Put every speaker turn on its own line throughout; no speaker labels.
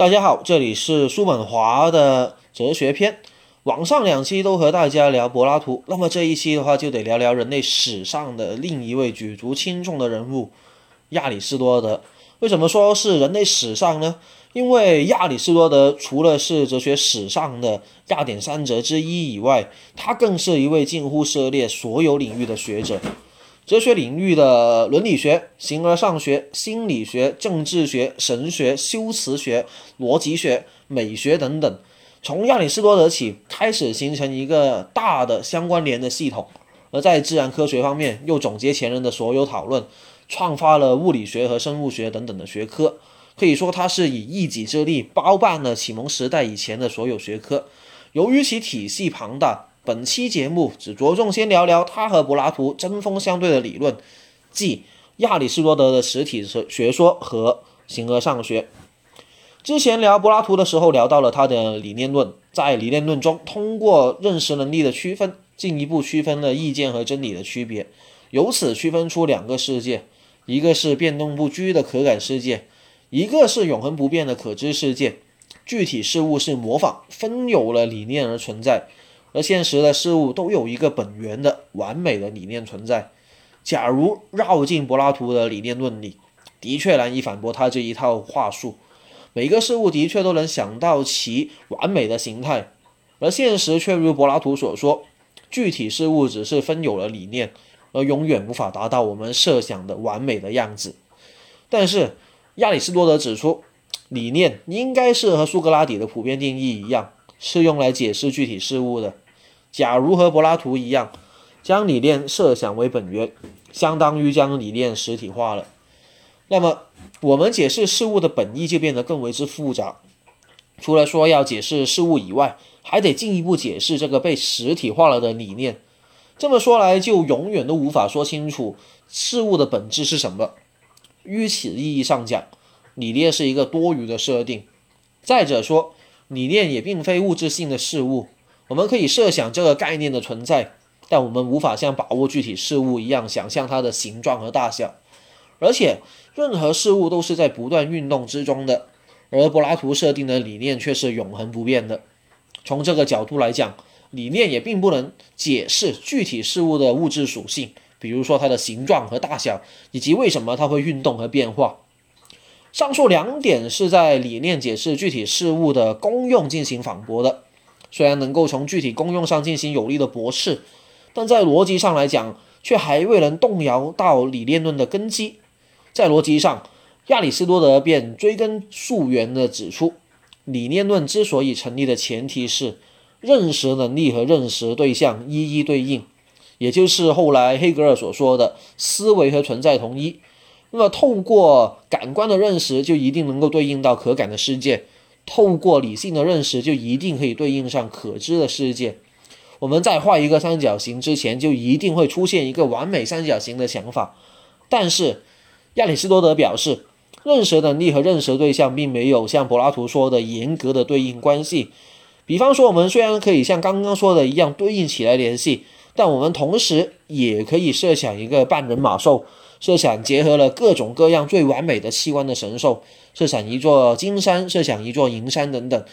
大家好，这里是叔本华的哲学篇。网上两期都和大家聊柏拉图，那么这一期的话就得聊聊人类史上的另一位举足轻重的人物——亚里士多德。为什么说是人类史上呢？因为亚里士多德除了是哲学史上的亚典三哲之一以外，他更是一位近乎涉猎所有领域的学者。哲学领域的伦理学、形而上学、心理学、政治学、神学、修辞学、逻辑学、美学等等，从亚里士多德起开始形成一个大的相关联的系统。而在自然科学方面，又总结前人的所有讨论，创发了物理学和生物学等等的学科。可以说，他是以一己之力包办了启蒙时代以前的所有学科。由于其体系庞大。本期节目只着重先聊聊他和柏拉图针锋相对的理论，即亚里士多德的实体学说和形而上学。之前聊柏拉图的时候，聊到了他的理念论，在理念论中，通过认识能力的区分，进一步区分了意见和真理的区别，由此区分出两个世界，一个是变动不居的可感世界，一个是永恒不变的可知世界。具体事物是模仿分有了理念而存在。而现实的事物都有一个本源的完美的理念存在。假如绕进柏拉图的理念论里，的确难以反驳他这一套话术。每个事物的确都能想到其完美的形态，而现实却如柏拉图所说，具体事物只是分有了理念，而永远无法达到我们设想的完美的样子。但是亚里士多德指出，理念应该是和苏格拉底的普遍定义一样。是用来解释具体事物的。假如和柏拉图一样，将理念设想为本源，相当于将理念实体化了。那么，我们解释事物的本意就变得更为之复杂。除了说要解释事物以外，还得进一步解释这个被实体化了的理念。这么说来，就永远都无法说清楚事物的本质是什么。于此意义上讲，理念是一个多余的设定。再者说，理念也并非物质性的事物，我们可以设想这个概念的存在，但我们无法像把握具体事物一样想象它的形状和大小。而且，任何事物都是在不断运动之中的，而柏拉图设定的理念却是永恒不变的。从这个角度来讲，理念也并不能解释具体事物的物质属性，比如说它的形状和大小，以及为什么它会运动和变化。上述两点是在理念解释具体事物的功用进行反驳的，虽然能够从具体功用上进行有力的驳斥，但在逻辑上来讲，却还未能动摇到理念论的根基。在逻辑上，亚里士多德便追根溯源地指出，理念论之所以成立的前提是认识能力和认识对象一一对应，也就是后来黑格尔所说的思维和存在同一。那么，透过感官的认识，就一定能够对应到可感的世界；透过理性的认识，就一定可以对应上可知的世界。我们在画一个三角形之前，就一定会出现一个完美三角形的想法。但是，亚里士多德表示，认识能力和认识对象并没有像柏拉图说的严格的对应关系。比方说，我们虽然可以像刚刚说的一样对应起来联系，但我们同时也可以设想一个半人马兽。设想结合了各种各样最完美的器官的神兽，设想一座金山，设想一座银山等等。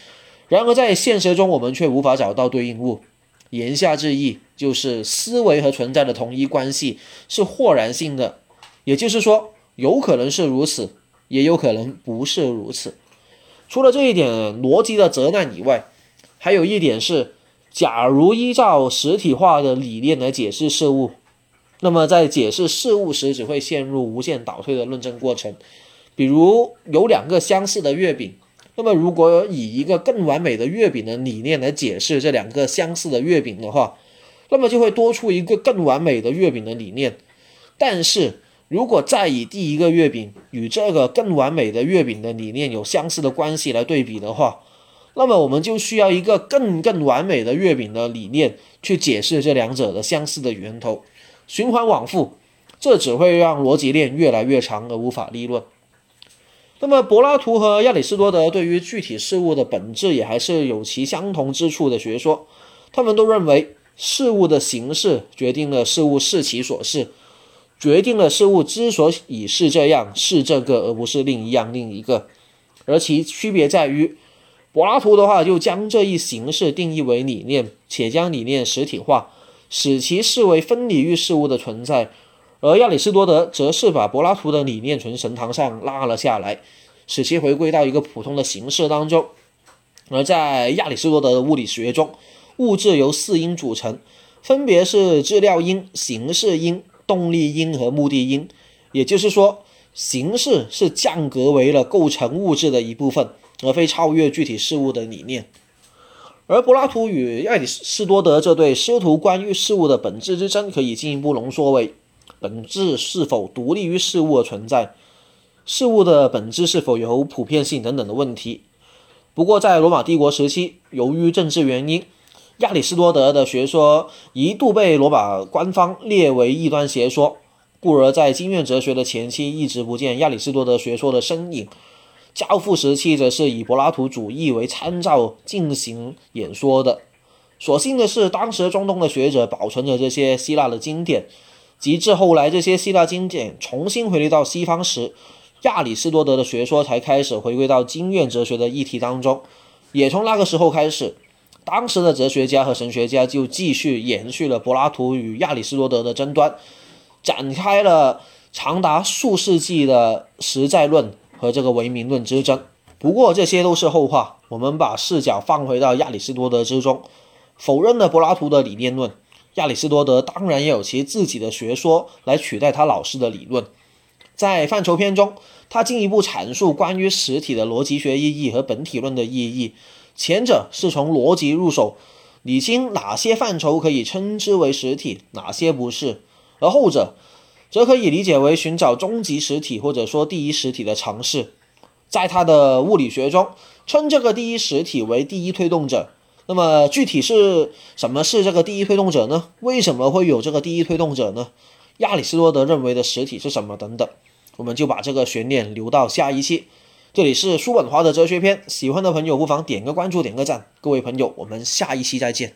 然而在现实中，我们却无法找到对应物。言下之意就是，思维和存在的同一关系是豁然性的，也就是说，有可能是如此，也有可能不是如此。除了这一点逻辑的责难以外，还有一点是，假如依照实体化的理念来解释事物。那么在解释事物时，只会陷入无限倒退的论证过程。比如有两个相似的月饼，那么如果以一个更完美的月饼的理念来解释这两个相似的月饼的话，那么就会多出一个更完美的月饼的理念。但是如果再以第一个月饼与这个更完美的月饼的理念有相似的关系来对比的话，那么我们就需要一个更更完美的月饼的理念去解释这两者的相似的源头。循环往复，这只会让逻辑链越来越长而无法立论。那么，柏拉图和亚里士多德对于具体事物的本质也还是有其相同之处的学说。他们都认为，事物的形式决定了事物是其所是，决定了事物之所以是这样，是这个而不是另一样另一个。而其区别在于，柏拉图的话就将这一形式定义为理念，且将理念实体化，使其视为分离于事物的存在；而亚里士多德则是把柏拉图的理念从神堂上拉了下来，使其回归到一个普通的形式当中。而在亚里士多德的物理学中，物质由四因组成，分别是质料因、形式因、动力因和目的因。也就是说，形式是降格为了构成物质的一部分，而非超越具体事物的理念。而柏拉图与亚里士多德这对师徒关于事物的本质之争，可以进一步浓缩为本质是否独立于事物的存在、事物的本质是否有普遍性等等的问题。不过，在罗马帝国时期，由于政治原因，亚里士多德的学说一度被罗马官方列为异端邪说，故而在经院哲学的前期一直不见亚里士多德学说的身影。教父时期则是以柏拉图主义为参照进行演说的。所幸的是，当时中东的学者保存着这些希腊的经典，及至后来这些希腊经典重新回流到西方时。亚里士多德的学说才开始回归到经验哲学的议题当中，也从那个时候开始，当时的哲学家和神学家就继续延续了柏拉图与亚里士多德的争端，展开了长达数世纪的实在论和这个唯名论之争。不过这些都是后话，我们把视角放回到亚里士多德之中，否认了柏拉图的理念论，亚里士多德当然也有其自己的学说来取代他老师的理论。在范畴篇中，他进一步阐述关于实体的逻辑学意义和本体论的意义。前者是从逻辑入手，理清哪些范畴可以称之为实体，哪些不是；而后者则可以理解为寻找终极实体或者说第一实体的尝试。在他的物理学中，称这个第一实体为第一推动者。那么具体是什么是这个第一推动者呢？为什么会有这个第一推动者呢？亚里士多德认为的实体是什么？等等。我们就把这个悬念留到下一期。这里是叔本华的哲学篇，喜欢的朋友不妨点个关注，点个赞。各位朋友，我们下一期再见。